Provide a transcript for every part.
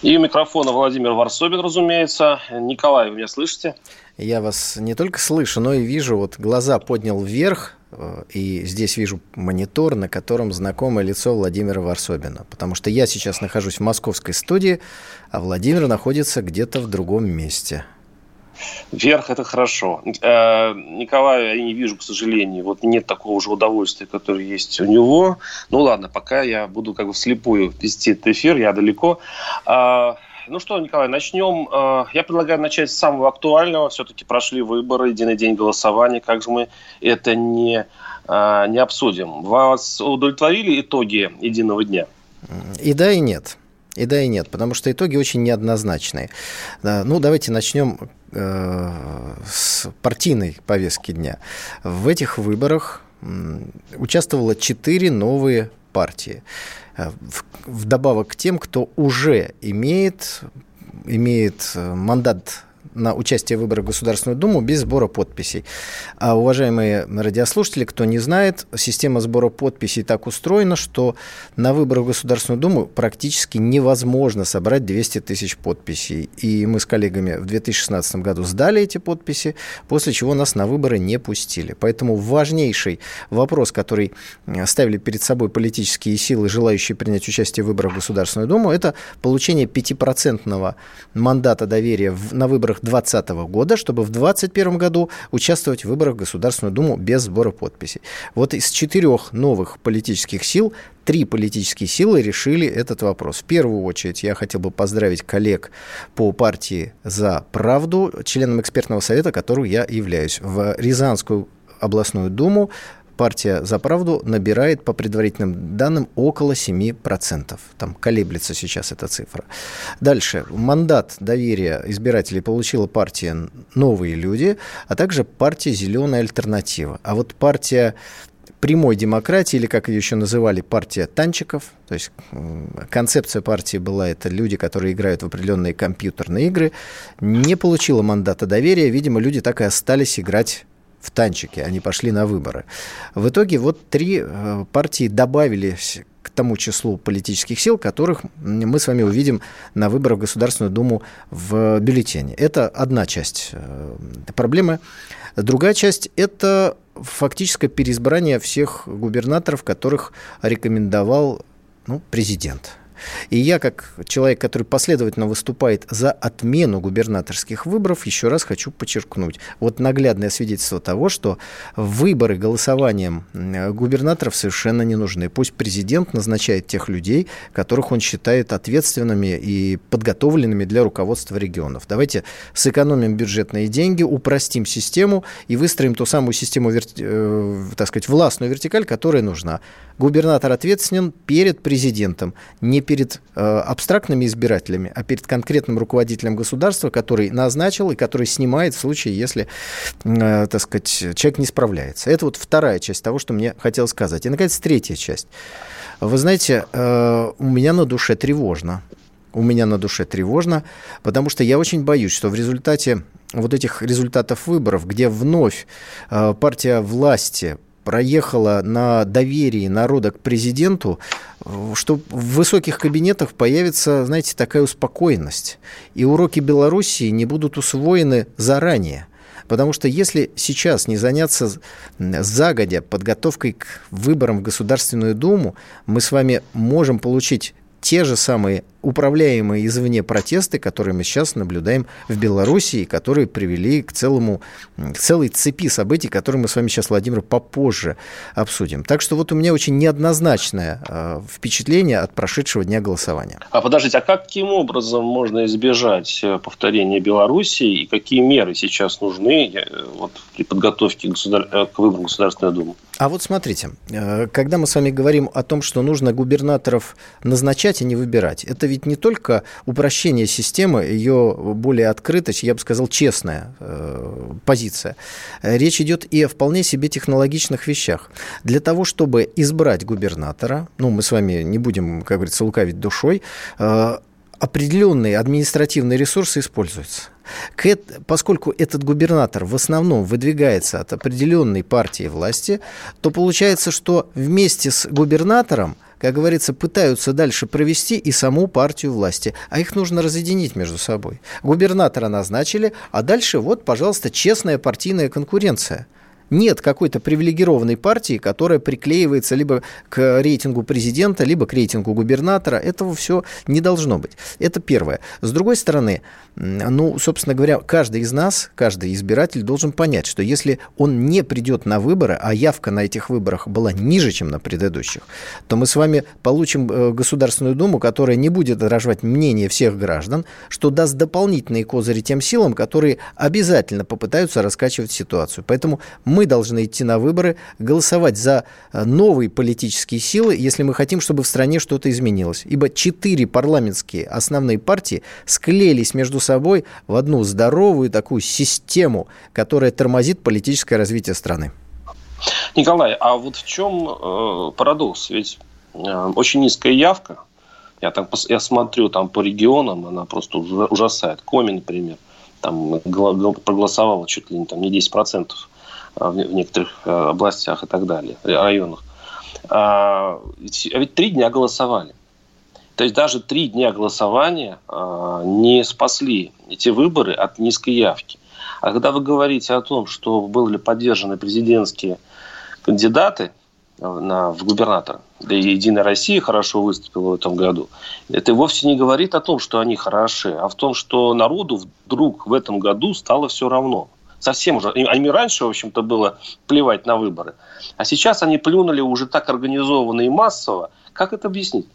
И у микрофона Владимир Варсобин, разумеется. Николай, вы меня слышите? Я вас не только слышу, но и вижу. Вот глаза поднял вверх, э, и здесь вижу монитор, на котором знакомое лицо Владимира Варсобина. Потому что я сейчас нахожусь в московской студии, а Владимир находится где-то в другом месте. Вверх это хорошо. Э, Николая я не вижу, к сожалению. Вот нет такого же удовольствия, которое есть у него. Ну ладно, пока я буду как бы вслепую вести этот эфир, я далеко. А, Ну что, Николай, начнем. Э, Я предлагаю начать с самого актуального. Все-таки прошли выборы, единый день голосования. Как же мы это не, э, не обсудим? Вас удовлетворили итоги единого дня? И да, и нет. И да, и нет, потому что итоги очень неоднозначные. Ну, давайте начнем э, с партийной повестки дня. В этих выборах участвовало четыре новые партии. Э, Вдобавок к тем, кто уже имеет, имеет э, мандат на участие в выборах в Государственную Думу без сбора подписей. А, уважаемые радиослушатели, кто не знает, система сбора подписей так устроена, что на выборах в Государственную Думу практически невозможно собрать 200 тысяч подписей. И мы с коллегами в 2016 году сдали эти подписи, после чего нас на выборы не пустили. Поэтому важнейший вопрос, который э, ставили перед собой политические силы, желающие принять участие в выборах в Государственную Думу, это получение 5% мандата доверия в- на выборах 2020 года, чтобы в 2021 году участвовать в выборах в Государственную Думу без сбора подписей. Вот из четырех новых политических сил три политические силы решили этот вопрос. В первую очередь я хотел бы поздравить коллег по партии «За правду», членом экспертного совета, которым я являюсь. В Рязанскую областную думу партия «За правду» набирает по предварительным данным около 7%. Там колеблется сейчас эта цифра. Дальше. Мандат доверия избирателей получила партия «Новые люди», а также партия «Зеленая альтернатива». А вот партия прямой демократии, или как ее еще называли, партия танчиков. То есть концепция партии была это люди, которые играют в определенные компьютерные игры, не получила мандата доверия. Видимо, люди так и остались играть в танчики, они пошли на выборы. В итоге вот три э, партии добавились к тому числу политических сил, которых мы с вами увидим на выборах в Государственную Думу в бюллетене. Это одна часть э, проблемы. Другая часть – это фактическое переизбрание всех губернаторов, которых рекомендовал ну, президент. И я, как человек, который последовательно выступает за отмену губернаторских выборов, еще раз хочу подчеркнуть. Вот наглядное свидетельство того, что выборы голосованием губернаторов совершенно не нужны. Пусть президент назначает тех людей, которых он считает ответственными и подготовленными для руководства регионов. Давайте сэкономим бюджетные деньги, упростим систему и выстроим ту самую систему, э, так сказать, властную вертикаль, которая нужна. Губернатор ответственен перед президентом, не перед э, абстрактными избирателями, а перед конкретным руководителем государства, который назначил и который снимает в случае, если, э, так сказать, человек не справляется. Это вот вторая часть того, что мне хотелось сказать. И, наконец, третья часть. Вы знаете, э, у меня на душе тревожно. У меня на душе тревожно, потому что я очень боюсь, что в результате вот этих результатов выборов, где вновь э, партия власти проехала на доверии народа к президенту, что в высоких кабинетах появится, знаете, такая успокоенность. И уроки Белоруссии не будут усвоены заранее. Потому что если сейчас не заняться загодя подготовкой к выборам в Государственную Думу, мы с вами можем получить те же самые управляемые извне протесты, которые мы сейчас наблюдаем в Белоруссии, которые привели к, целому, к целой цепи событий, которые мы с вами сейчас, Владимир, попозже обсудим. Так что вот у меня очень неоднозначное э, впечатление от прошедшего дня голосования. А подождите, а каким образом можно избежать э, повторения Белоруссии и какие меры сейчас нужны э, вот, при подготовке государ... э, к выборам в Государственную Думу? А вот смотрите, когда мы с вами говорим о том, что нужно губернаторов назначать и не выбирать, это ведь не только упрощение системы, ее более открытость, я бы сказал, честная э, позиция. Речь идет и о вполне себе технологичных вещах. Для того, чтобы избрать губернатора, ну, мы с вами не будем, как говорится, лукавить душой, э, определенные административные ресурсы используются. Поскольку этот губернатор в основном выдвигается от определенной партии власти, то получается, что вместе с губернатором как говорится, пытаются дальше провести и саму партию власти. А их нужно разъединить между собой. Губернатора назначили, а дальше вот, пожалуйста, честная партийная конкуренция – нет какой-то привилегированной партии, которая приклеивается либо к рейтингу президента, либо к рейтингу губернатора. Этого все не должно быть. Это первое. С другой стороны, ну, собственно говоря, каждый из нас, каждый избиратель должен понять, что если он не придет на выборы, а явка на этих выборах была ниже, чем на предыдущих, то мы с вами получим э, Государственную Думу, которая не будет отражать мнение всех граждан, что даст дополнительные козыри тем силам, которые обязательно попытаются раскачивать ситуацию. Поэтому мы мы должны идти на выборы, голосовать за э, новые политические силы, если мы хотим, чтобы в стране что-то изменилось. Ибо четыре парламентские основные партии склеились между собой в одну здоровую такую систему, которая тормозит политическое развитие страны. Николай, а вот в чем э, парадокс? Ведь э, очень низкая явка. Я, там, я смотрю там по регионам, она просто ужасает. Коми, например, там проголосовало чуть ли не, там, не 10% в некоторых э, областях и так далее, районах. А, а ведь три дня голосовали. То есть даже три дня голосования а, не спасли эти выборы от низкой явки. А когда вы говорите о том, что были поддержаны президентские кандидаты на, в губернатора, да и Единая Россия хорошо выступила в этом году, это вовсе не говорит о том, что они хороши, а в том, что народу вдруг в этом году стало все равно совсем уже, им раньше, в общем-то, было плевать на выборы. А сейчас они плюнули уже так организованно и массово. Как это объяснить?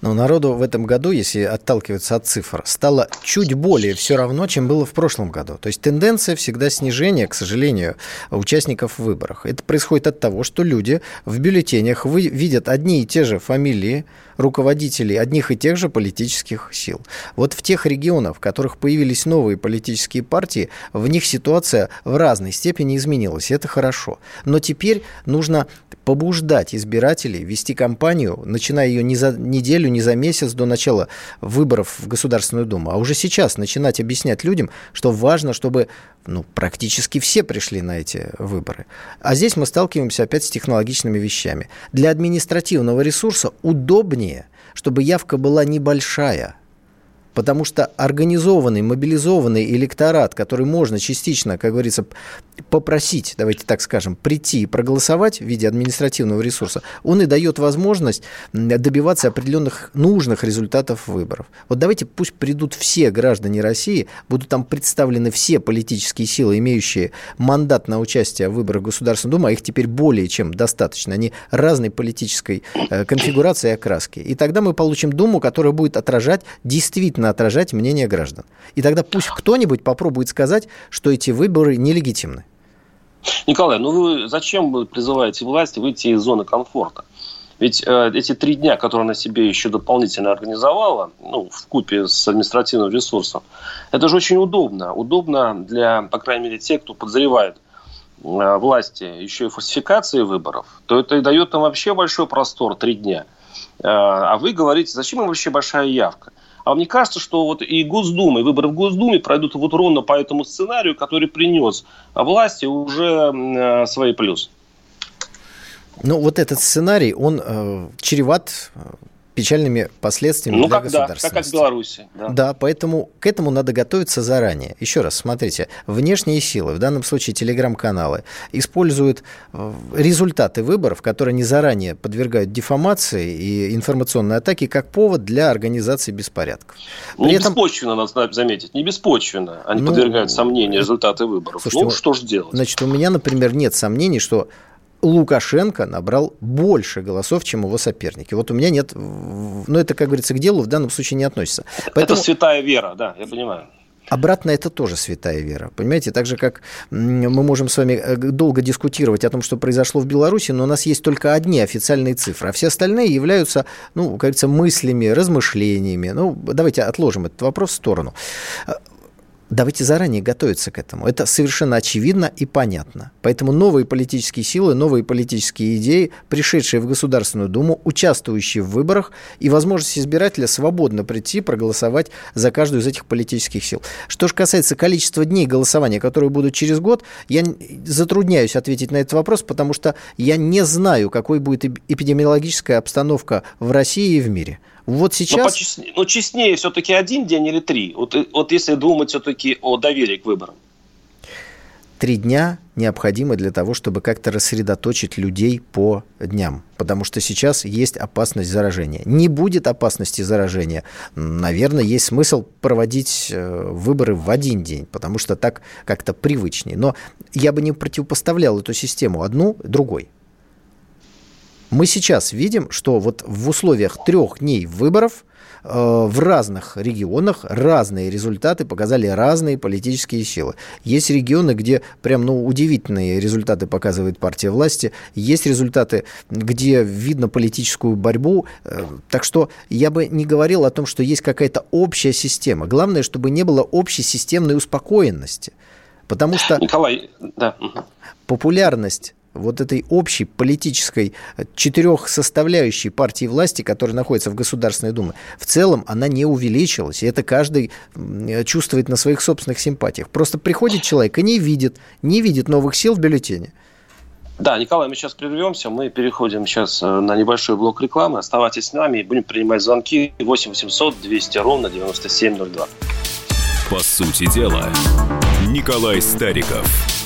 Но народу в этом году, если отталкиваться от цифр, стало чуть более все равно, чем было в прошлом году. То есть тенденция всегда снижения, к сожалению, участников в выборах. Это происходит от того, что люди в бюллетенях видят одни и те же фамилии руководителей одних и тех же политических сил. Вот в тех регионах, в которых появились новые политические партии, в них ситуация в разной степени изменилась. Это хорошо. Но теперь нужно побуждать избирателей вести кампанию, начиная ее не за неделю, не за месяц до начала выборов в Государственную Думу, а уже сейчас начинать объяснять людям, что важно, чтобы ну, практически все пришли на эти выборы. А здесь мы сталкиваемся опять с технологичными вещами. Для административного ресурса удобнее, чтобы явка была небольшая – потому что организованный, мобилизованный электорат, который можно частично, как говорится, попросить, давайте так скажем, прийти и проголосовать в виде административного ресурса, он и дает возможность добиваться определенных нужных результатов выборов. Вот давайте пусть придут все граждане России, будут там представлены все политические силы, имеющие мандат на участие в выборах Государственной Думы, а их теперь более чем достаточно, они разной политической э, конфигурации и окраски. И тогда мы получим Думу, которая будет отражать действительно правильно отражать мнение граждан. И тогда пусть кто-нибудь попробует сказать, что эти выборы нелегитимны. Николай, ну вы зачем вы призываете власти выйти из зоны комфорта? Ведь э, эти три дня, которые она себе еще дополнительно организовала, ну, в купе с административным ресурсом, это же очень удобно. Удобно для, по крайней мере, тех, кто подозревает э, власти еще и фальсификации выборов, то это и дает им вообще большой простор три дня. Э, а вы говорите, зачем им вообще большая явка? А мне кажется, что вот и Госдума, и выборы в Госдуме пройдут вот ровно по этому сценарию, который принес власти уже э, свои плюсы. Ну, вот этот сценарий, он э, чреват э, печальными последствиями ну, для как, государственности. Да, как в Беларуси. Да. да, поэтому к этому надо готовиться заранее. Еще раз, смотрите, внешние силы, в данном случае телеграм-каналы, используют э, результаты выборов, которые они заранее подвергают дефамации и информационной атаке, как повод для организации беспорядков. При не этом... беспочвенно, надо заметить, не беспочвенно они ну, подвергают сомнению результаты выборов. Слушайте, ну, что же делать? Значит, у меня, например, нет сомнений, что Лукашенко набрал больше голосов, чем его соперники. Вот у меня нет... Но это, как говорится, к делу в данном случае не относится. Поэтому... Это святая вера, да, я понимаю. Обратно это тоже святая вера. Понимаете, так же, как мы можем с вами э, долго дискутировать о том, что произошло в Беларуси, но у нас есть только одни официальные цифры, а все остальные являются, ну, как говорится, мыслями, размышлениями. Ну, давайте отложим этот вопрос в сторону. Давайте заранее готовиться к этому. Это совершенно очевидно и понятно. Поэтому новые политические силы, новые политические идеи, пришедшие в Государственную Думу, участвующие в выборах и возможность избирателя свободно прийти проголосовать за каждую из этих политических сил. Что же касается количества дней голосования, которые будут через год, я затрудняюсь ответить на этот вопрос, потому что я не знаю, какой будет эпидемиологическая обстановка в России и в мире. Вот сейчас... Но, почестнее, но честнее все-таки один день или три? Вот, вот если думать все-таки о доверии к выборам. Три дня необходимы для того, чтобы как-то рассредоточить людей по дням. Потому что сейчас есть опасность заражения. Не будет опасности заражения. Наверное, есть смысл проводить э, выборы в один день, потому что так как-то привычнее. Но я бы не противопоставлял эту систему одну другой. Мы сейчас видим, что вот в условиях трех дней выборов э, в разных регионах разные результаты показали разные политические силы. Есть регионы, где прям ну, удивительные результаты показывает партия власти, есть результаты, где видно политическую борьбу. Э, так что я бы не говорил о том, что есть какая-то общая система. Главное, чтобы не было общей системной успокоенности. Потому что Николай, да. популярность вот этой общей политической э, четырех составляющей партии власти, которая находится в Государственной Думе, в целом она не увеличилась. И это каждый э, чувствует на своих собственных симпатиях. Просто приходит человек и не видит, не видит новых сил в бюллетене. Да, Николай, мы сейчас прервемся. Мы переходим сейчас э, на небольшой блок рекламы. Оставайтесь с нами и будем принимать звонки 8 800 200 ровно 9702. По сути дела, Николай Стариков –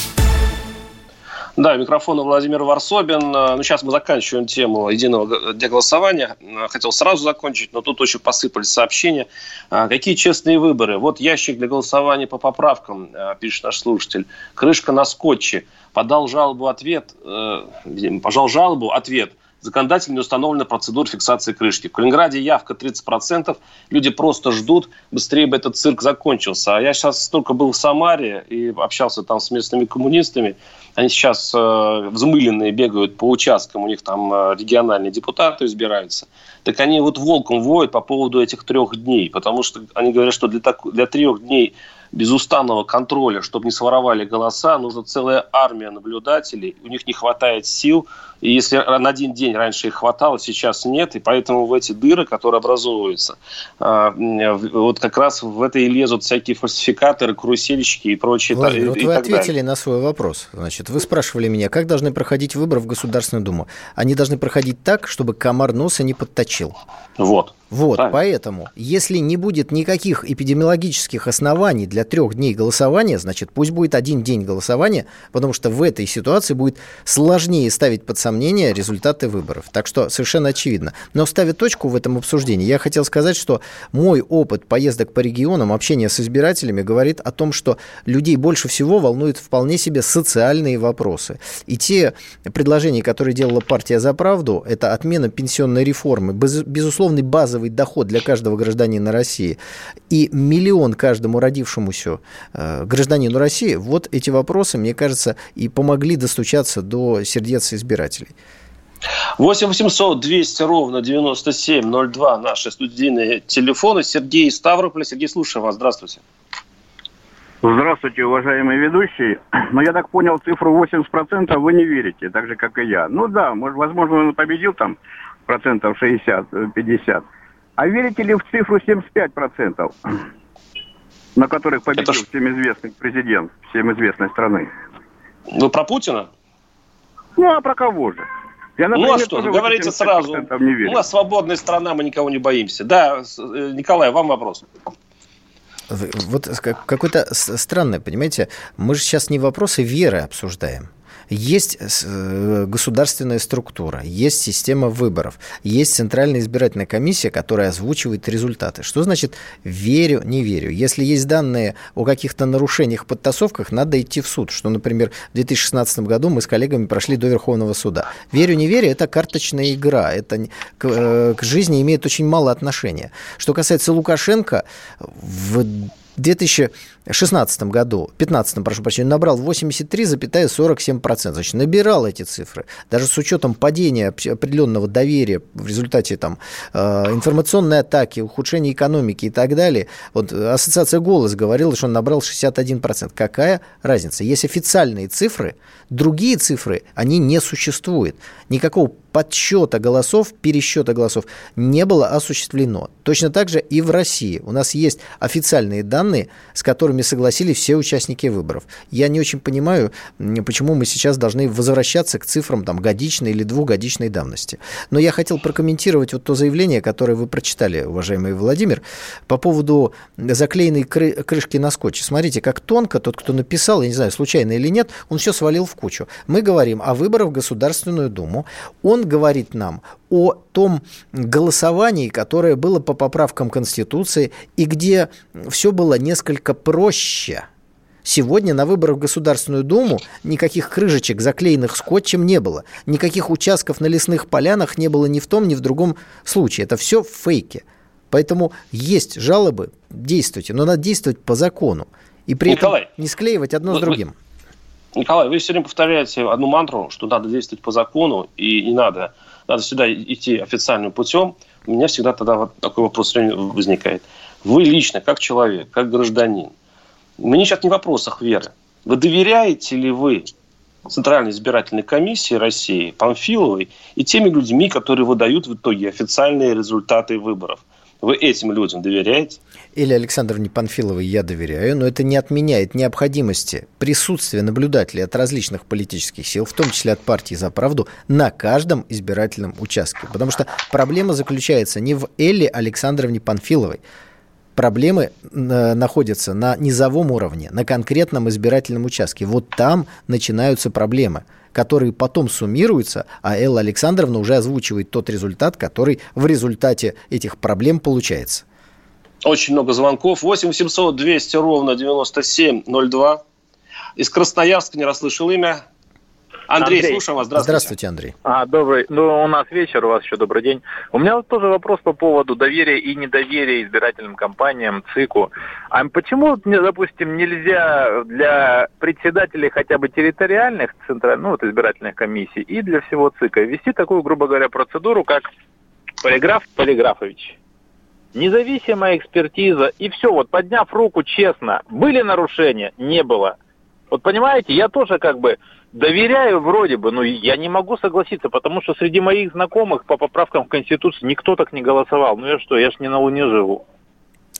да, микрофон Владимир Варсобин. Э, ну, сейчас мы заканчиваем тему единого голосования. Э, хотел сразу закончить, но тут очень посыпались сообщения. Э, какие честные выборы? Вот ящик для голосования по поправкам, пишет наш слушатель. Крышка на скотче. Подал жалобу, ответ. Пожал жалобу, ответ законодательно не установлена процедура фиксации крышки. В Калининграде явка 30%, люди просто ждут, быстрее бы этот цирк закончился. А я сейчас только был в Самаре и общался там с местными коммунистами. Они сейчас э, взмыленные бегают по участкам, у них там э, региональные депутаты избираются. Так они вот волком воют по поводу этих трех дней, потому что они говорят, что для, так, для трех дней безустанного контроля, чтобы не своровали голоса, нужна целая армия наблюдателей, у них не хватает сил, и если на один день раньше их хватало, сейчас нет, и поэтому в эти дыры, которые образовываются, а, вот как раз в это и лезут всякие фальсификаторы, карусельщики и прочие. Владимир, и, вот и вы ответили далее. на свой вопрос. Значит, вы спрашивали меня, как должны проходить выборы в Государственную Думу. Они должны проходить так, чтобы комар носа не подточил. Вот. Вот, Правильно. поэтому, если не будет никаких эпидемиологических оснований для трех дней голосования, значит, пусть будет один день голосования, потому что в этой ситуации будет сложнее ставить под сомнение результаты выборов. Так что совершенно очевидно. Но ставя точку в этом обсуждении, я хотел сказать, что мой опыт поездок по регионам, общения с избирателями говорит о том, что людей больше всего волнуют вполне себе социальные вопросы. И те предложения, которые делала партия «За правду», это отмена пенсионной реформы, безусловный базовый базовый доход для каждого гражданина России и миллион каждому родившемуся э, гражданину России, вот эти вопросы, мне кажется, и помогли достучаться до сердец избирателей. 8 800 200 ровно 9702 наши студийные телефоны. Сергей Ставрополь. Сергей, слушаю вас. Здравствуйте. Здравствуйте, уважаемый ведущий. Ну, я так понял, цифру 80% вы не верите, так же, как и я. Ну да, может, возможно, он победил там процентов 60-50. А верите ли в цифру 75%, на которых победил Это... всем известный президент, всем известной страны? Вы про Путина? Ну, а про кого же? Я, ну а например, что, тоже в говорите эти сразу. 70% не верю. У нас свободная страна, мы никого не боимся. Да, э, Николай, вам вопрос. Вот как- какое-то странное, понимаете, мы же сейчас не вопросы веры обсуждаем. Есть э, государственная структура, есть система выборов, есть Центральная избирательная комиссия, которая озвучивает результаты. Что значит верю, не верю? Если есть данные о каких-то нарушениях, подтасовках, надо идти в суд. Что, например, в 2016 году мы с коллегами прошли до Верховного суда. Верю, не верю – это карточная игра. Это к, э, к жизни имеет очень мало отношения. Что касается Лукашенко, в 2016 году, 15 прошу прощения, набрал 83,47%. Значит, набирал эти цифры. Даже с учетом падения оп- определенного доверия в результате там, э, информационной атаки, ухудшения экономики и так далее. Вот э, ассоциация «Голос» говорила, что он набрал 61%. Какая разница? Есть официальные цифры, другие цифры, они не существуют. Никакого подсчета голосов, пересчета голосов не было осуществлено. Точно так же и в России. У нас есть официальные данные, с которыми согласились все участники выборов. Я не очень понимаю, почему мы сейчас должны возвращаться к цифрам там, годичной или двухгодичной давности. Но я хотел прокомментировать вот то заявление, которое вы прочитали, уважаемый Владимир, по поводу заклеенной кры- крышки на скотче. Смотрите, как тонко тот, кто написал, я не знаю, случайно или нет, он все свалил в кучу. Мы говорим о выборах в Государственную Думу. Он говорит нам о том голосовании, которое было по поправкам Конституции, и где все было несколько проще. Сегодня на выборах в Государственную Думу никаких крышечек, заклеенных скотчем, не было. Никаких участков на лесных полянах не было ни в том, ни в другом случае. Это все фейки. Поэтому есть жалобы, действуйте, но надо действовать по закону. И при Николай, этом не склеивать одно с вы- другим. Николай, вы все время повторяете одну мантру, что надо действовать по закону, и не надо, надо всегда идти официальным путем. У меня всегда тогда вот такой вопрос возникает. Вы лично, как человек, как гражданин, мне сейчас не в вопросах веры. Вы доверяете ли вы Центральной избирательной комиссии России, Памфиловой и теми людьми, которые выдают в итоге официальные результаты выборов? Вы этим людям доверяете? Или Александровне Панфиловой я доверяю, но это не отменяет необходимости присутствия наблюдателей от различных политических сил, в том числе от партии «За правду», на каждом избирательном участке. Потому что проблема заключается не в Элле Александровне Панфиловой. Проблемы э, находятся на низовом уровне, на конкретном избирательном участке. Вот там начинаются проблемы, которые потом суммируются, а Элла Александровна уже озвучивает тот результат, который в результате этих проблем получается. Очень много звонков. 8 800 200 ровно 9702. Из Красноярска не расслышал имя. Андрей, Андрей. слушаем вас. Здравствуйте. Здравствуйте, Андрей. А, добрый. Ну, у нас вечер, у вас еще добрый день. У меня вот тоже вопрос по поводу доверия и недоверия избирательным компаниям, ЦИКу. А почему, допустим, нельзя для председателей хотя бы территориальных центральных, ну, вот избирательных комиссий и для всего ЦИКа ввести такую, грубо говоря, процедуру, как полиграф Полиграфович? Независимая экспертиза, и все, вот подняв руку честно, были нарушения? Не было. Вот понимаете, я тоже как бы доверяю вроде бы, но я не могу согласиться, потому что среди моих знакомых по поправкам в Конституции никто так не голосовал. Ну я что, я ж не на Луне живу.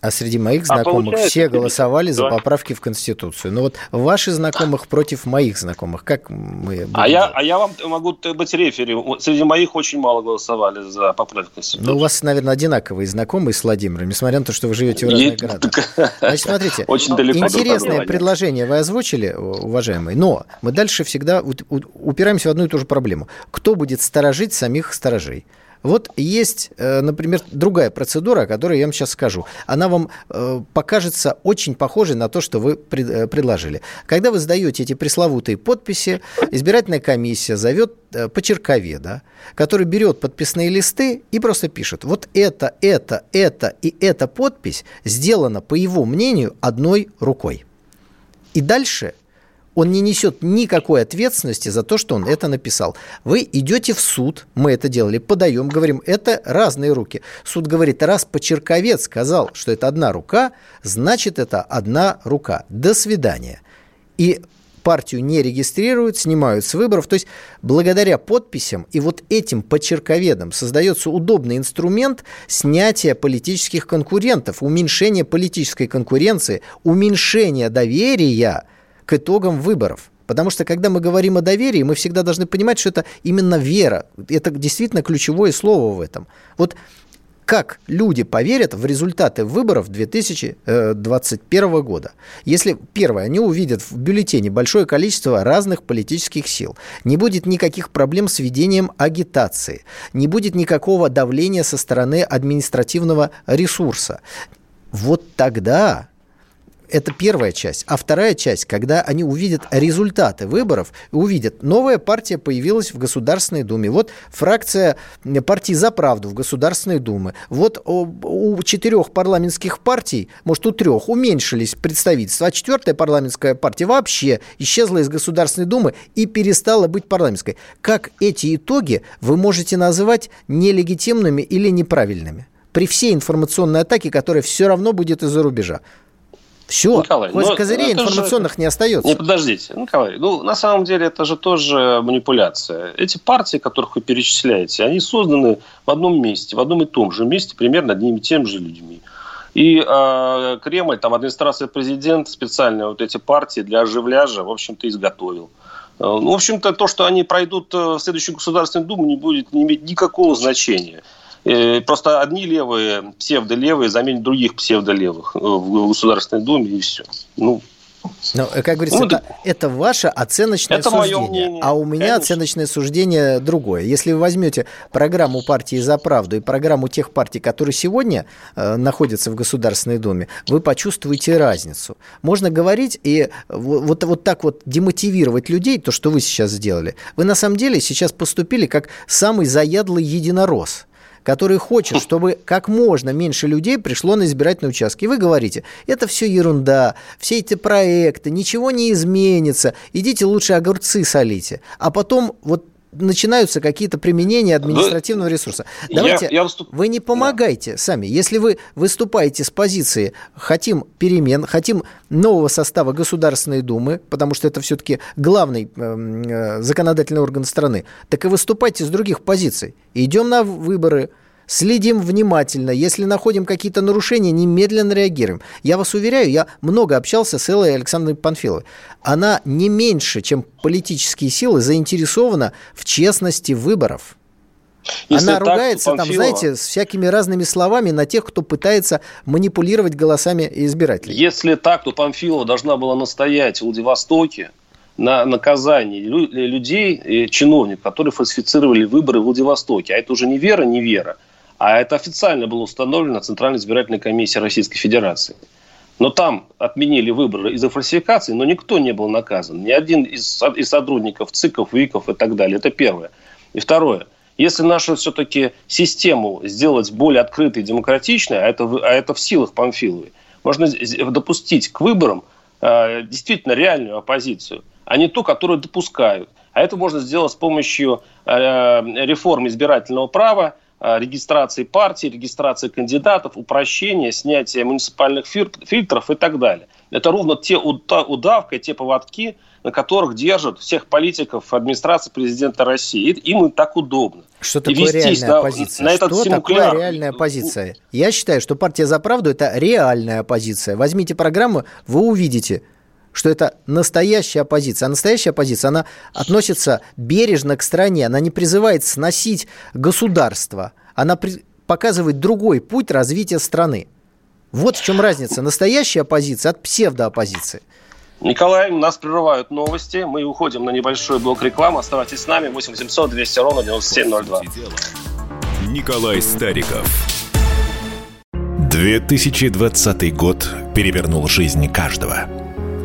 А среди моих А знакомых получается, все голосовали за Да. поправки в Конституцию. Но вот ваши знакомых против моих знакомых, как мы А будем я, делать? а я вам могу быть рефери. Среди моих очень мало голосовали за поправку Конституции. Ну, у вас, наверное, одинаковые знакомые с Владимиром, несмотря на то, что вы живете в разных городах. Значит, смотрите, Очень далеко интересное предложение вы озвучили, уважаемый, но мы дальше всегда упираемся в одну и ту же проблему. Кто будет сторожить самих сторожей? Вот есть, э, например, другая процедура, о которой я вам сейчас скажу. Она вам э, покажется очень похожей на то, что вы э, предложили. Когда вы сдаете эти пресловутые подписи, избирательная комиссия зовет почерковеда, который берет подписные листы и просто пишет, вот это, это, это и эта подпись сделана, по его мнению, одной рукой. И дальше он не несет никакой ответственности за то, что он это написал. Вы идете в суд, мы это делали, подаем, говорим, это разные руки. Суд говорит, раз почерковец сказал, что это одна рука, значит, это одна рука. До свидания. И партию не регистрируют, снимают с выборов. То есть благодаря подписям и вот этим почерковедам создается удобный инструмент снятия политических конкурентов, уменьшения политической конкуренции, уменьшения доверия к итогам выборов. Потому что, когда мы говорим о доверии, мы всегда должны понимать, что это именно вера. Это действительно ключевое слово в этом. Вот как люди поверят в результаты выборов 2021 года. Если, первое, они увидят в бюллетене большое количество разных политических сил, не будет никаких проблем с ведением агитации, не будет никакого давления со стороны административного ресурса, вот тогда это первая часть. А вторая часть, когда они увидят результаты выборов, увидят, новая партия появилась в Государственной Думе. Вот фракция партии «За правду» в Государственной Думе. Вот у четырех парламентских партий, может, у трех, уменьшились представительства, а четвертая парламентская партия вообще исчезла из Государственной Думы и перестала быть парламентской. Как эти итоги вы можете называть нелегитимными или неправильными? при всей информационной атаке, которая все равно будет из-за рубежа. Все, Николай, хоть козырей информационных же... не остается. Не, подождите, Николай, ну, на самом деле это же тоже манипуляция. Эти партии, которых вы перечисляете, они созданы в одном месте, в одном и том же месте, примерно одними и теми же людьми. И э, Кремль, там администрация президента специально вот эти партии для оживляжа, в общем-то, изготовил. Э, ну, в общем-то, то, что они пройдут в следующую Государственную Думу, не будет не иметь никакого значения. Э, просто одни левые, псевдолевые заменят других псевдолевых в Государственной Думе и все. Ну, но, э, как говорится, ну, это, это ваше оценочное это суждение, а у меня Конечно. оценочное суждение другое. Если вы возьмете программу партии «За правду» и программу тех партий, которые сегодня э, находятся в Государственной Думе, вы почувствуете разницу. Можно говорить и вот, вот так вот демотивировать людей, то, что вы сейчас сделали. Вы на самом деле сейчас поступили как самый заядлый единорос – который хочет, чтобы как можно меньше людей пришло на избирательные участки. И вы говорите, это все ерунда, все эти проекты, ничего не изменится, идите лучше огурцы солите. А потом вот начинаются какие-то применения административного ресурса. Давайте, я, я выступ... вы не помогайте да. сами. Если вы выступаете с позиции «хотим перемен», «хотим нового состава Государственной Думы», потому что это все-таки главный эм, э, законодательный орган страны, так и выступайте с других позиций. Идем на выборы, Следим внимательно. Если находим какие-то нарушения, немедленно реагируем. Я вас уверяю, я много общался с Эллой Александровной Панфиловой. Она не меньше, чем политические силы, заинтересована в честности выборов. Если Она так, ругается там, знаете, с всякими разными словами на тех, кто пытается манипулировать голосами избирателей. Если так, то Памфилова должна была настоять в Владивостоке на наказании людей, чиновников, которые фальсифицировали выборы в Владивостоке. А это уже не вера, не вера. А это официально было установлено Центральной избирательной комиссией Российской Федерации. Но там отменили выборы из-за фальсификации, но никто не был наказан. Ни один из, из сотрудников ЦИКов, ВИКов и так далее. Это первое. И второе. Если нашу все-таки систему сделать более открытой и демократичной, а это, а это в силах Памфиловой, можно допустить к выборам э, действительно реальную оппозицию, а не ту, которую допускают. А это можно сделать с помощью э, реформы избирательного права, регистрации партий, регистрации кандидатов, упрощения, снятия муниципальных фильтров и так далее. Это ровно те удавка, те поводки, на которых держат всех политиков администрации президента России. И им так удобно. Что такое реальная на, оппозиция? На этот Что такое реальная оппозиция? Я считаю, что партия «За правду» – это реальная оппозиция. Возьмите программу, вы увидите, что это настоящая оппозиция. А настоящая оппозиция, она относится бережно к стране, она не призывает сносить государство, она при... показывает другой путь развития страны. Вот в чем разница. Настоящая оппозиция от псевдооппозиции. Николай, нас прерывают новости. Мы уходим на небольшой блок рекламы. Оставайтесь с нами. 8 800 200 ровно 9702. Николай Стариков. 2020 год перевернул жизнь каждого.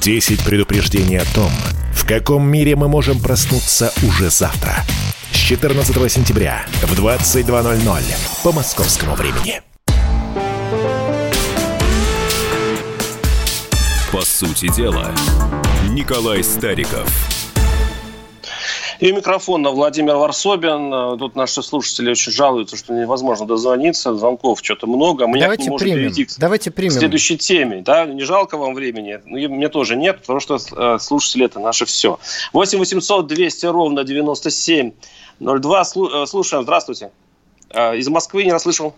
10 предупреждений о том, в каком мире мы можем проснуться уже завтра. С 14 сентября в 22.00 по московскому времени. По сути дела, Николай Стариков – И микрофон на Владимир Варсобин. Тут наши слушатели очень жалуются, что невозможно дозвониться. Звонков что-то много. Мы Давайте не можем примем. перейти к, Давайте примем. к следующей теме. Да? Не жалко вам времени? Ну, и мне тоже нет, потому что э, слушатели это наше все. 8 800 200 ровно 97 02. Слу- э, Слушаем. Здравствуйте. Э, Из Москвы не расслышал.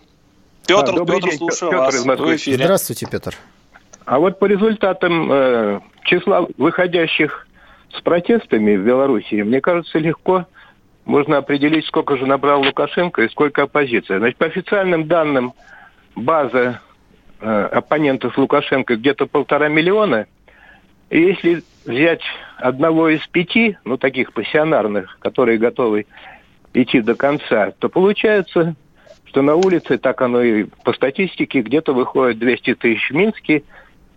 Петр, А, добрый Петр, день, слушаю Петр вас. из Москвы. Вы в эфире. Здравствуйте, Петр. А вот по результатам э, числа выходящих с протестами в Белоруссии, мне кажется, легко можно определить, сколько же набрал Лукашенко и сколько оппозиция. Значит, по официальным данным, база э, оппонентов Лукашенко где-то полтора миллиона. И если взять одного из пяти, ну, таких пассионарных, которые готовы идти до конца, то получается, что на улице, так оно и по статистике, где-то выходит 200 тысяч в Минске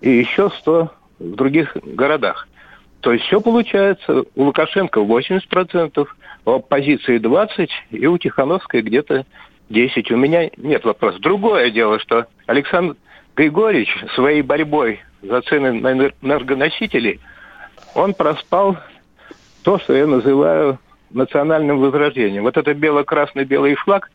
и еще 100 в других городах. То есть все получается. У Лукашенко 80%, у оппозиции 20%, и у Тихановской где-то 10%. У меня нет вопросов. Другое дело, что Александр Григорьевич своей борьбой за цены на энер- энергоносители, он проспал то, что я называю национальным возрождением. Вот это бело-красно-белый флаг,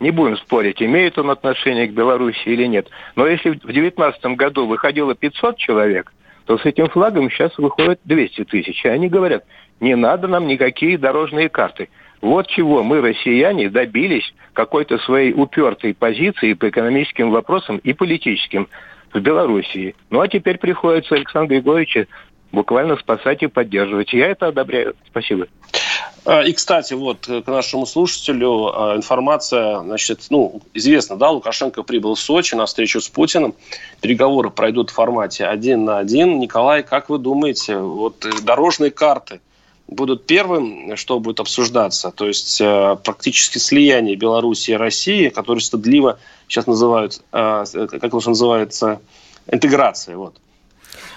не будем спорить, имеет он отношение к Беларуси или нет. Но если в 2019 году выходило 500 человек, то с этим флагом сейчас выходит 200 тысяч. И они говорят, не надо нам никакие дорожные карты. Вот чего мы, россияне, добились какой-то своей упертой позиции по экономическим вопросам и политическим в Белоруссии. Ну а теперь приходится Александра Григорьевича буквально спасать и поддерживать. Я это одобряю. Спасибо. А, И, кстати, вот э, к нашему слушателю а, информация, значит, ну, известно, да, Лукашенко прибыл в Сочи на встречу с Путиным. Переговоры пройдут в формате один на один. Николай, как вы думаете, вот э, дорожные карты будут первым, что будет обсуждаться? То есть э, практически слияние Беларуси и России, которое стыдливо сейчас называют, э, э, как это называется, интеграция, вот.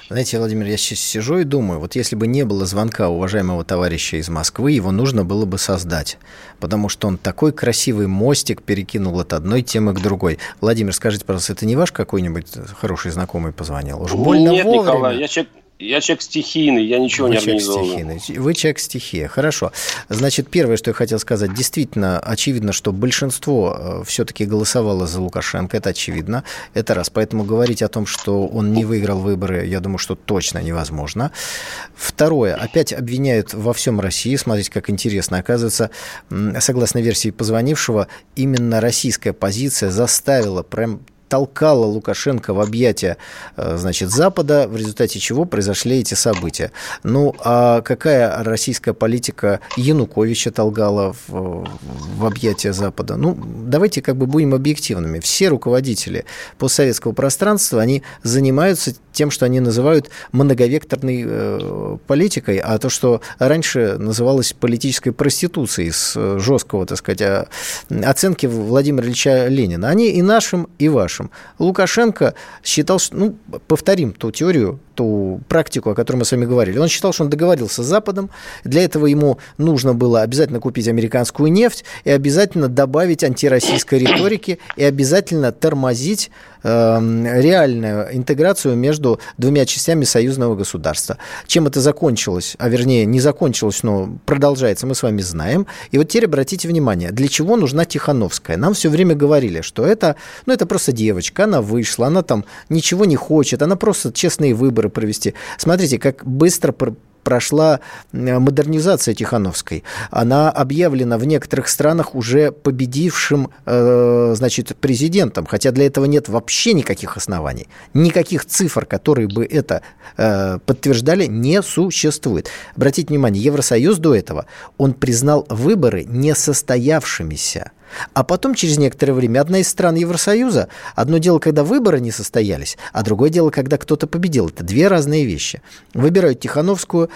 Знаете, Владимир, я сейчас сижу и думаю, вот если бы не было звонка уважаемого товарища из Москвы, его нужно было бы создать, потому что он такой красивый мостик перекинул от одной темы к другой. Владимир, скажите, пожалуйста, это не ваш какой-нибудь хороший знакомый позвонил? Уж больно Нет, вовремя. Николай, я человек, я человек стихийный, я ничего Вы не человек организовываю. стихийный. Вы человек стихия. Хорошо. Значит, первое, что я хотел сказать, действительно, очевидно, что большинство все-таки голосовало за Лукашенко. Это очевидно. Это раз. Поэтому говорить о том, что он не выиграл выборы, я думаю, что точно невозможно. Второе. Опять обвиняют во всем России. Смотрите, как интересно. Оказывается, согласно версии позвонившего, именно российская позиция заставила прям толкала Лукашенко в объятия э, значит, Запада, в результате чего произошли эти события. Ну, а какая российская политика Януковича толкала в, в объятия Запада? Ну, давайте как бы будем объективными. Все руководители постсоветского пространства, они занимаются тем, что они называют многовекторной э, политикой, а то, что раньше называлось политической проституцией с э, жесткого, так сказать, оценки Владимира Ильича Ленина. Они и нашим, и вашим. Лукашенко считал, что, ну, повторим ту теорию, ту практику, о которой мы с вами говорили. Он считал, что он договорился с Западом. Для этого ему нужно было обязательно купить американскую нефть и обязательно добавить антироссийской риторики и обязательно тормозить реальную интеграцию между двумя частями союзного государства. Чем это закончилось, а вернее не закончилось, но продолжается, мы с вами знаем. И вот теперь обратите внимание, для чего нужна Тихановская? Нам все время говорили, что это, ну, это просто девочка, она вышла, она там ничего не хочет, она просто честные выборы провести. Смотрите, как быстро прошла модернизация Тихановской. Она объявлена в некоторых странах уже победившим, э, значит, президентом, хотя для этого нет вообще никаких оснований. Никаких цифр, которые бы это э, подтверждали, не существует. Обратите внимание, Евросоюз до этого, он признал выборы несостоявшимися. А потом, через некоторое время, одна из стран Евросоюза, одно дело, когда выборы не состоялись, а другое дело, когда кто-то победил. Это две разные вещи. Выбирают Тихановскую,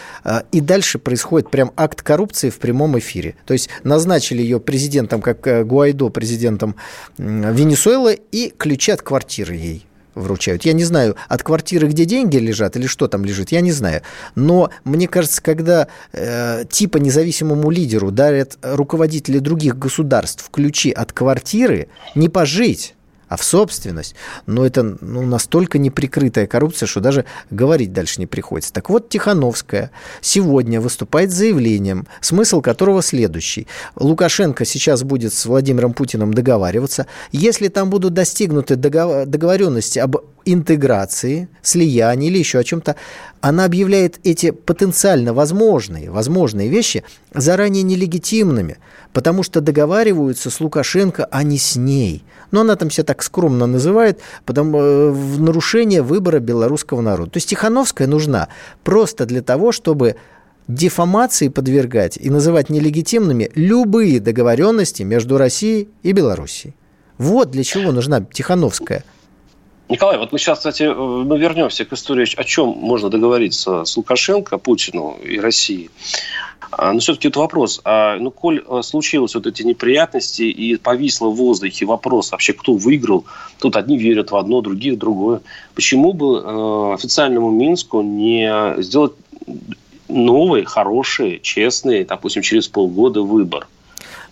и дальше происходит прям акт коррупции в прямом эфире. То есть назначили ее президентом, как Гуайдо, президентом Венесуэлы, и ключи от квартиры ей вручают. Я не знаю, от квартиры, где деньги лежат, или что там лежит, я не знаю. Но мне кажется, когда э, типа независимому лидеру дарят руководители других государств ключи от квартиры, не пожить, а в собственность. Но это ну, настолько неприкрытая коррупция, что даже говорить дальше не приходится. Так вот, Тихановская сегодня выступает с заявлением, смысл которого следующий. Лукашенко сейчас будет с Владимиром Путиным договариваться. Если там будут достигнуты договоренности об интеграции, слиянии или еще о чем-то, она объявляет эти потенциально возможные, возможные вещи заранее нелегитимными, потому что договариваются с Лукашенко, а не с ней. Но она там себя так скромно называет, потому, э, в нарушение выбора белорусского народа. То есть Тихановская нужна просто для того, чтобы дефамации подвергать и называть нелегитимными любые договоренности между Россией и Белоруссией. Вот для чего нужна Тихановская – Николай, вот мы сейчас, кстати, э, мы вернемся к истории, о чем можно договориться с Лукашенко, Путину и Россией. А, но все-таки вот вопрос, а, ну, коль э, случилось вот эти неприятности и повисло в воздухе вопрос вообще, кто выиграл, тут одни верят в одно, другие в другое, почему бы э, официальному Минску не сделать новый, хороший, честный, допустим, через полгода выбор?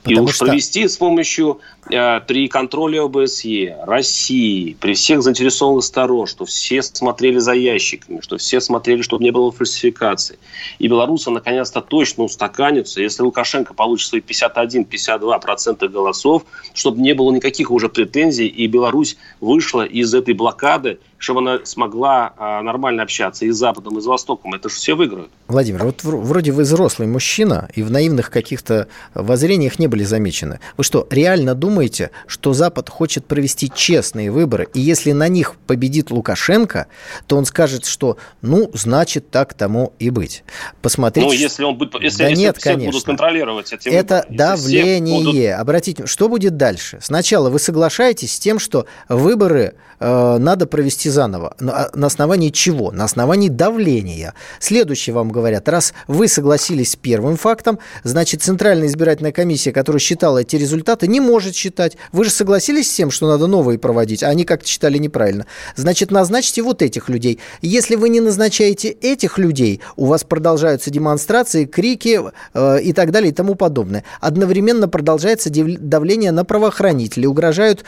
Потому и уж что... провести с помощью э, при контроле ОБСЕ России, при всех заинтересованных сторон, что все смотрели за ящиками, что все смотрели, чтобы не было фальсификаций. И белорусы наконец-то точно устаканятся. Если Лукашенко получит свои 51-52% голосов, чтобы не было никаких уже претензий, и Беларусь вышла из этой блокады, чтобы она смогла а, нормально общаться и с Западом, и с Востоком. Это же все выиграют. Владимир, вот вроде вы взрослый мужчина, и в наивных каких-то воззрениях не были замечены. Вы что, реально думаете, что Запад хочет провести честные выборы, и если на них победит Лукашенко, то он скажет, что ну, значит, так тому и быть. Посмотрите. Ну, если он будет, если, да если нет, все конечно. будут контролировать эти Это выборы, давление. Будут... Обратите, что будет дальше? Сначала вы соглашаетесь с тем, что выборы надо провести заново. На, на основании чего? На основании давления. Следующее вам говорят, раз вы согласились с первым фактом, значит, Центральная избирательная комиссия, которая считала эти результаты, не может считать. Вы же согласились с тем, что надо новые проводить, а они как-то считали неправильно. Значит, назначьте вот этих людей. Если вы не назначаете этих людей, у вас продолжаются демонстрации, крики э, и так далее и тому подобное. Одновременно продолжается давление на правоохранителей, угрожают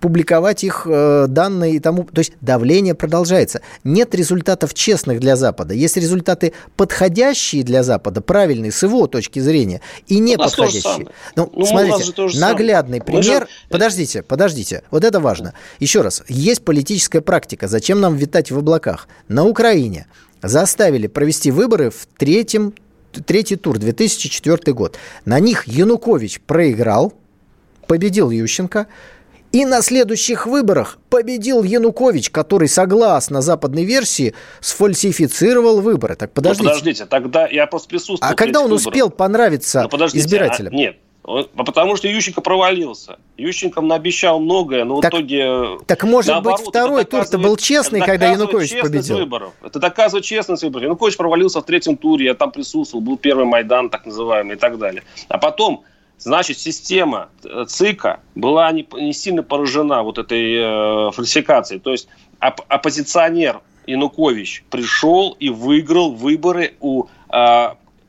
публиковать их э, данные и тому... То есть давление продолжается. Нет результатов честных для Запада. Есть результаты подходящие для Запада, правильные с его точки зрения, и не подходящие. Ну, ну, смотрите, наглядный пример... Же... Подождите, подождите. Вот это важно. Еще раз. Есть политическая практика. Зачем нам витать в облаках? На Украине заставили провести выборы в третьем, третий тур, 2004 год. На них Янукович проиграл, победил Ющенко, и на следующих выборах победил Янукович, который, согласно западной версии, сфальсифицировал выборы. Так подождите. Ну, подождите, тогда я просто присутствовал. А когда он выборах. успел понравиться ну, избирателям? А, нет, Потому что Ющенко провалился. Ющенко наобещал многое, но так, в итоге... Так может наоборот, быть второй тур-то был честный, когда Янукович победил? Выборов. Это доказывает честность выборов. Янукович провалился в третьем туре, я там присутствовал, был первый Майдан, так называемый, и так далее. А потом Значит, система э, ЦИКа была не, не сильно поражена вот этой э, фальсификацией. То есть оп- оппозиционер Янукович пришел и выиграл выборы у э,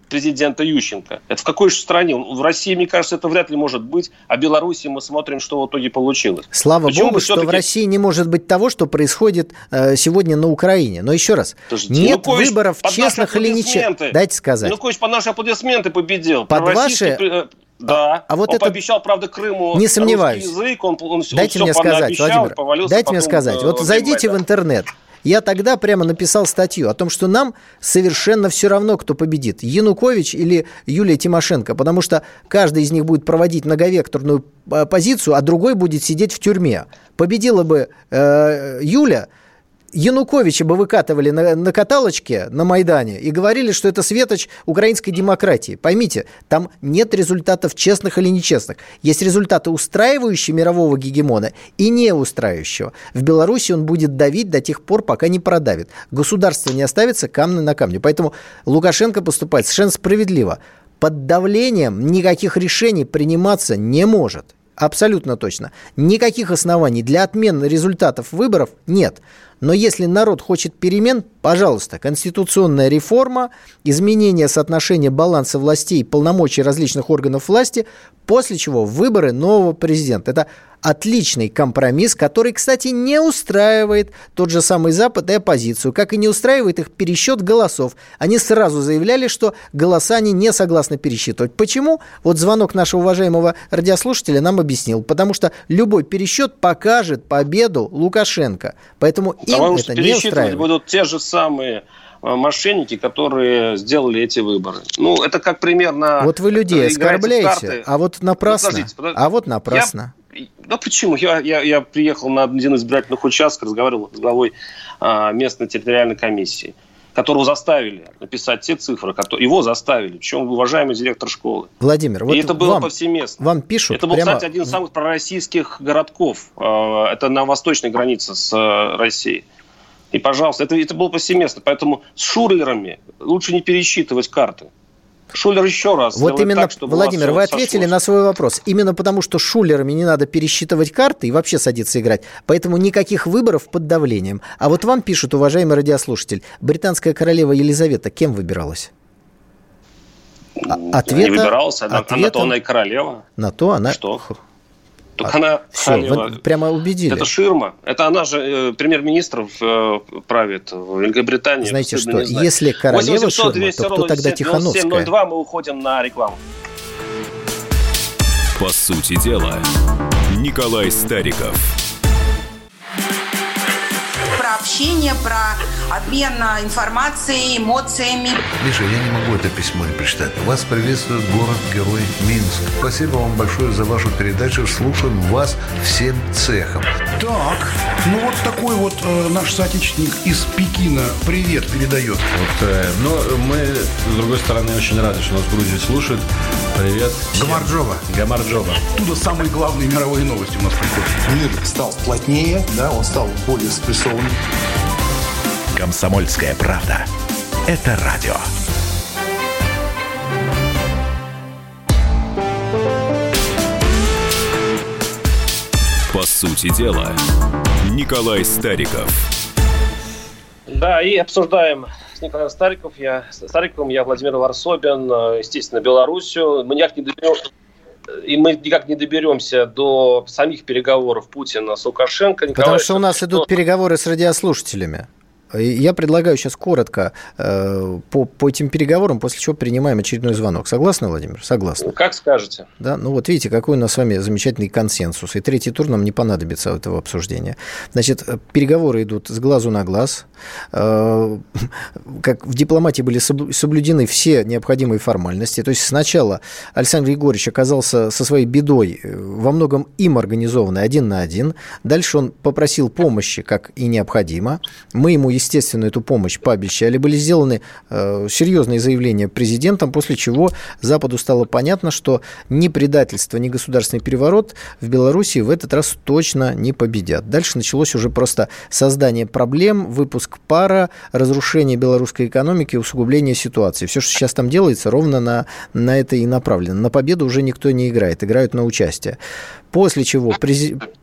президента Ющенко. Это в какой же стране? В России, мне кажется, это вряд ли может быть, а в Беларуси мы смотрим, что в итоге получилось. Слава Почему Богу, что в России не может быть того, что происходит э, сегодня на Украине. Но еще раз, Подождите, нет Янукович выборов честных или нечестных. Дайте сказать. Янукович под наши аплодисменты победил. Под ваши... Э, да, а вот он это... пообещал, правда, Крыму не сомневаюсь. язык, он, он, Дайте он мне сказать, Владимир, дайте мне сказать. Вот зайдите в интернет, я тогда прямо написал статью о том, что нам совершенно все равно, кто победит, Янукович или Юлия Тимошенко, потому что каждый из них будет проводить многовекторную э, позицию, а другой будет сидеть в тюрьме. Победила бы э, Юля, Януковича бы выкатывали на, на каталочке на Майдане и говорили, что это светоч украинской демократии. Поймите, там нет результатов честных или нечестных. Есть результаты устраивающие мирового гегемона и не устраивающего. В Беларуси он будет давить до тех пор, пока не продавит. Государство не оставится камня на камне. Поэтому Лукашенко поступает совершенно справедливо. Под давлением никаких решений приниматься не может. Абсолютно точно. Никаких оснований для отмены результатов выборов нет. Но если народ хочет перемен, пожалуйста, конституционная реформа, изменение соотношения баланса властей, полномочий различных органов власти, после чего выборы нового президента. Это отличный компромисс, который, кстати, не устраивает тот же самый Запад и оппозицию, как и не устраивает их пересчет голосов. Они сразу заявляли, что голоса они не согласны пересчитывать. Почему? Вот звонок нашего уважаемого радиослушателя нам объяснил. Потому что любой пересчет покажет победу Лукашенко. Поэтому им Потому это не устраивает. будут те же самые Э, мошенники, которые сделали эти выборы. Ну, это как примерно... Вот вы людей оскорбляете, а вот напрасно. Ну, подождите, подождите. А вот напрасно. Я, да почему? Я, я, я приехал на один из избирательных участков, разговаривал с главой а, местной территориальной комиссии, которого заставили написать те цифры, которые его заставили, причем уважаемый директор школы. Владимир, вот И это было вам, повсеместно. Вам пишут Это был, прямо... кстати, один из самых пророссийских городков. А, это на восточной границе с э, Россией. И, пожалуйста, это, это было повсеместно. Поэтому с шулерами лучше не пересчитывать карты. Шулер еще раз. Вот именно, так, чтобы Владимир, вы ответили сошлось. на свой вопрос. Именно потому, что шулерами не надо пересчитывать карты и вообще садиться играть. Поэтому никаких выборов под давлением. А вот вам пишут, уважаемый радиослушатель, британская королева Елизавета кем выбиралась? Ответа, не выбиралась, она, ответа, на то она и королева. На то она... Что? Только а, она все, вы прямо убедили. Это ширма. Это она же э, премьер-министр э, правит в Великобритании. Знаете что, если королева 800, ширма, то кто тогда Тихановская? 702 мы уходим на рекламу. По сути дела, Николай Стариков общение, про обмен информацией, эмоциями. Миша, я не могу это письмо не прочитать. Вас приветствует город-герой Минск. Спасибо вам большое за вашу передачу. Слушаем вас всем цехом. Так, ну вот такой вот э, наш соотечественник из Пекина привет передает. Вот, э, но мы, с другой стороны, очень рады, что нас в Грузии слушают. Привет. Гамарджоба. Гамарджоба. Оттуда самые главные мировые новости у нас приходят. Мир стал плотнее, да, он стал более спрессованным. Комсомольская правда. Это радио. По сути дела, Николай Стариков. Да, и обсуждаем с Николаем Стариков, я, Стариковым, я Владимир Варсобин, естественно, Белоруссию. Мы никак не доберемся и мы никак не доберемся до самих переговоров Путина с Лукашенко. Николай, Потому что у нас идут переговоры с радиослушателями. Я предлагаю сейчас коротко э, по, по этим переговорам, после чего принимаем очередной звонок. Согласны, Владимир? Согласны. Как скажете. Да, ну вот видите, какой у нас с вами замечательный консенсус. И третий тур нам не понадобится этого обсуждения. Значит, переговоры идут с глазу на глаз. Э, как в дипломатии были соблюдены все необходимые формальности. То есть сначала Александр Егорович оказался со своей бедой э, во многом им организованной один на один. Дальше он попросил помощи, как и необходимо. Мы ему, естественно, эту помощь пообещали. Были сделаны э, серьезные заявления президентом, после чего Западу стало понятно, что ни предательство, ни государственный переворот в Беларуси в этот раз точно не победят. Дальше началось уже просто создание проблем, выпуск пара, разрушение белорусской экономики, усугубление ситуации. Все, что сейчас там делается, ровно на, на это и направлено. На победу уже никто не играет, играют на участие. После чего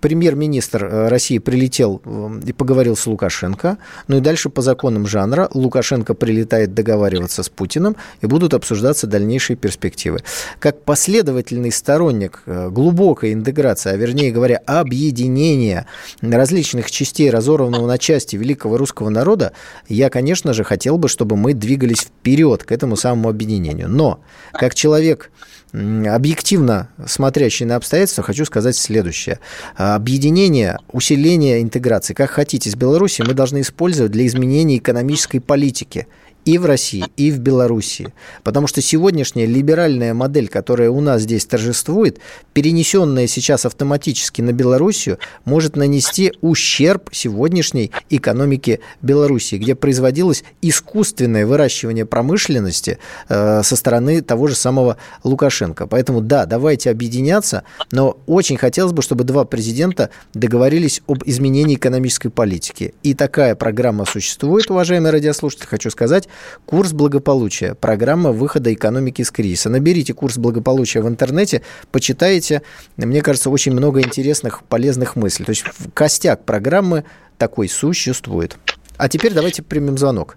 премьер-министр э, России прилетел э, и поговорил с Лукашенко. Ну и дальше по законам жанра Лукашенко прилетает договариваться с Путиным и будут обсуждаться дальнейшие перспективы. Как последовательный сторонник э, глубокой интеграции, а вернее говоря, объединения различных частей разорванного на части великого русского народа, я, конечно же, хотел бы, чтобы мы двигались вперед к этому самому объединению. Но как человек объективно смотрящий на обстоятельства, хочу сказать следующее. Объединение, усиление интеграции, как хотите, с Беларусью мы должны использовать для изменения экономической политики – и в России, и в Белоруссии. Потому что сегодняшняя либеральная модель, которая у нас здесь торжествует, перенесенная сейчас автоматически на Белоруссию, может нанести ущерб сегодняшней экономике Белоруссии, где производилось искусственное выращивание промышленности э, со стороны того же самого Лукашенко. Поэтому да, давайте объединяться, но очень хотелось бы, чтобы два президента договорились об изменении экономической политики. И такая программа существует, уважаемые радиослушатели, хочу сказать, Курс благополучия. Программа выхода экономики из кризиса. Наберите курс благополучия в интернете, почитайте. Мне кажется, очень много интересных, полезных мыслей. То есть костяк программы такой существует. А теперь давайте примем звонок.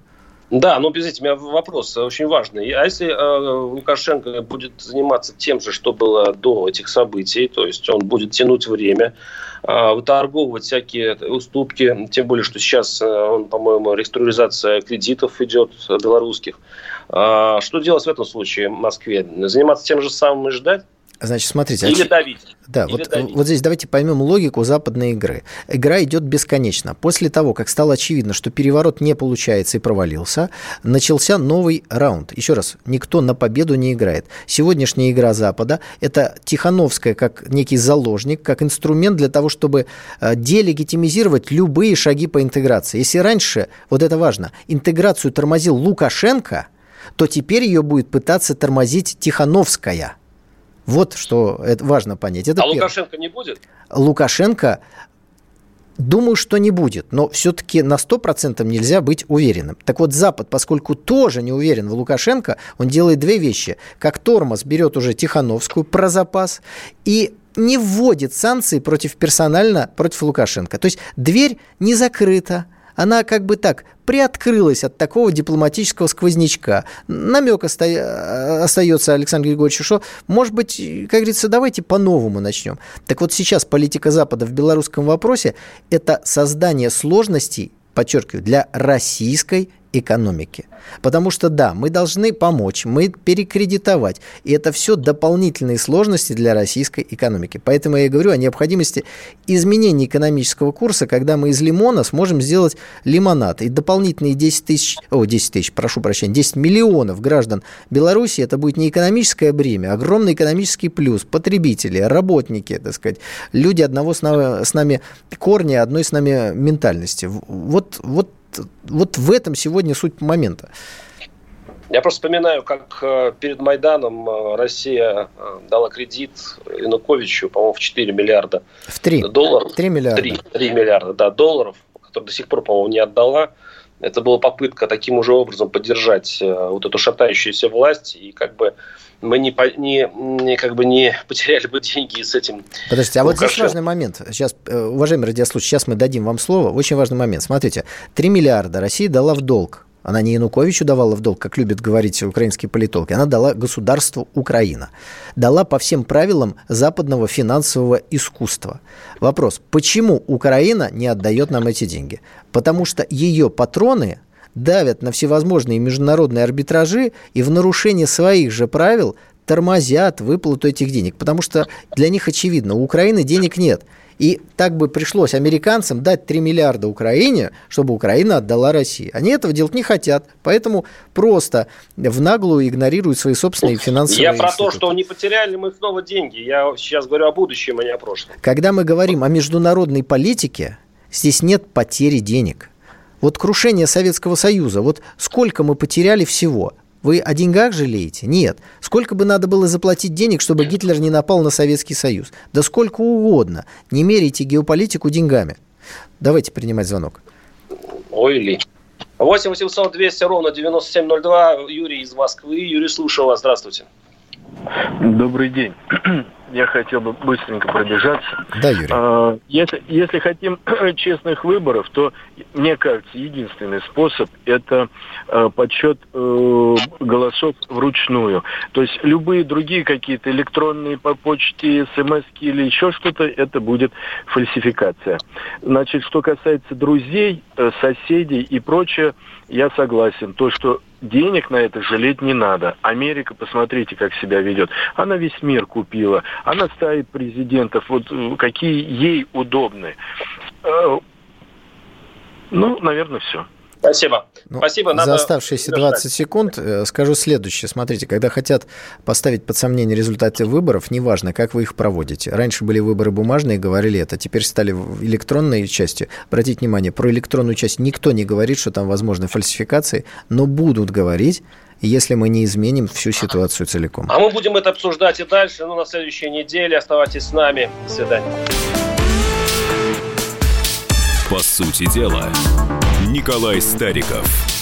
Да, но, извините, у меня вопрос очень важный. А если э, Лукашенко будет заниматься тем же, что было до этих событий, то есть он будет тянуть время, э, выторговывать всякие уступки, тем более, что сейчас, э, он, по-моему, реструктуризация кредитов идет белорусских. Э, что делать в этом случае в Москве? Заниматься тем же самым и ждать? Значит, смотрите. Или давить. Да, Или вот, давить. вот здесь давайте поймем логику западной игры. Игра идет бесконечно. После того, как стало очевидно, что переворот не получается и провалился, начался новый раунд. Еще раз, никто на победу не играет. Сегодняшняя игра Запада – это Тихановская как некий заложник, как инструмент для того, чтобы э, делегитимизировать любые шаги по интеграции. Если раньше, вот это важно, интеграцию тормозил Лукашенко, то теперь ее будет пытаться тормозить Тихановская – вот что это важно понять. Это а первое. Лукашенко не будет? Лукашенко Думаю, что не будет, но все-таки на 100% нельзя быть уверенным. Так вот, Запад, поскольку тоже не уверен в Лукашенко, он делает две вещи. Как тормоз берет уже Тихановскую про запас и не вводит санкции против персонально против Лукашенко. То есть дверь не закрыта, она как бы так приоткрылась от такого дипломатического сквознячка. Намек оста... остается Александру Григорьевичу, что, может быть, как говорится, давайте по-новому начнем. Так вот сейчас политика Запада в белорусском вопросе – это создание сложностей, подчеркиваю, для российской экономики. Потому что, да, мы должны помочь, мы перекредитовать. И это все дополнительные сложности для российской экономики. Поэтому я и говорю о необходимости изменения экономического курса, когда мы из лимона сможем сделать лимонад. И дополнительные 10 тысяч, о, 10 тысяч, прошу прощения, 10 миллионов граждан Беларуси, это будет не экономическое бремя, а огромный экономический плюс. Потребители, работники, так сказать, люди одного с нами, с нами корня, одной с нами ментальности. Вот, вот вот в этом сегодня суть момента. Я просто вспоминаю, как э, перед Майданом э, Россия э, дала кредит Януковичу, по-моему, в 4 миллиарда в 3. долларов. 3 миллиарда. 3, 3 миллиарда, да, долларов, которые до сих пор, по-моему, не отдала. Это была попытка таким уже образом поддержать вот эту шатающуюся власть и как бы мы не, не, не, как бы не потеряли бы деньги с этим. Подождите, а вот здесь важный момент. Сейчас, э, уважаемый радиослушатель, сейчас мы дадим вам слово. Очень важный момент. Смотрите, 3 миллиарда Россия дала в долг. Она не Януковичу давала в долг, как любят говорить украинские политологи. Она дала государству Украина. Дала по всем правилам западного финансового искусства. Вопрос, почему Украина не отдает нам эти деньги? Потому что ее патроны давят на всевозможные международные арбитражи и в нарушение своих же правил тормозят выплату этих денег. Потому что для них очевидно, у Украины денег нет. И так бы пришлось американцам дать 3 миллиарда Украине, чтобы Украина отдала России. Они этого делать не хотят, поэтому просто в наглую игнорируют свои собственные финансовые Я про то, что не потеряли мы снова деньги. Я сейчас говорю о будущем, а не о прошлом. Когда мы говорим о международной политике, здесь нет потери денег. Вот крушение Советского Союза, вот сколько мы потеряли всего? Вы о деньгах жалеете? Нет. Сколько бы надо было заплатить денег, чтобы Гитлер не напал на Советский Союз? Да сколько угодно. Не меряйте геополитику деньгами. Давайте принимать звонок. Ой ли. 8 800 200 ровно 9702. Юрий из Москвы. Юрий, слушаю вас. Здравствуйте. Добрый день я хотел бы быстренько пробежаться. Да, Юрий. А, если, если хотим честных выборов, то, мне кажется, единственный способ – это э, подсчет э, голосов вручную. То есть любые другие какие-то электронные по почте, смс или еще что-то, это будет фальсификация. Значит, что касается друзей, э, соседей и прочее, я согласен. То, что денег на это жалеть не надо. Америка, посмотрите, как себя ведет. Она весь мир купила. Она ставит президентов, вот э, какие ей удобны. Э, ну, наверное, все. Спасибо. Ну, Спасибо. Надо за оставшиеся 20 секунд э, скажу следующее. Смотрите, когда хотят поставить под сомнение результаты выборов, неважно, как вы их проводите. Раньше были выборы бумажные, говорили это. Теперь стали электронной частью. Обратите внимание, про электронную часть никто не говорит, что там возможны фальсификации, но будут говорить, если мы не изменим всю ситуацию целиком. А мы будем это обсуждать и дальше, ну, на следующей неделе. Оставайтесь с нами. До свидания. По сути дела, Николай Стариков –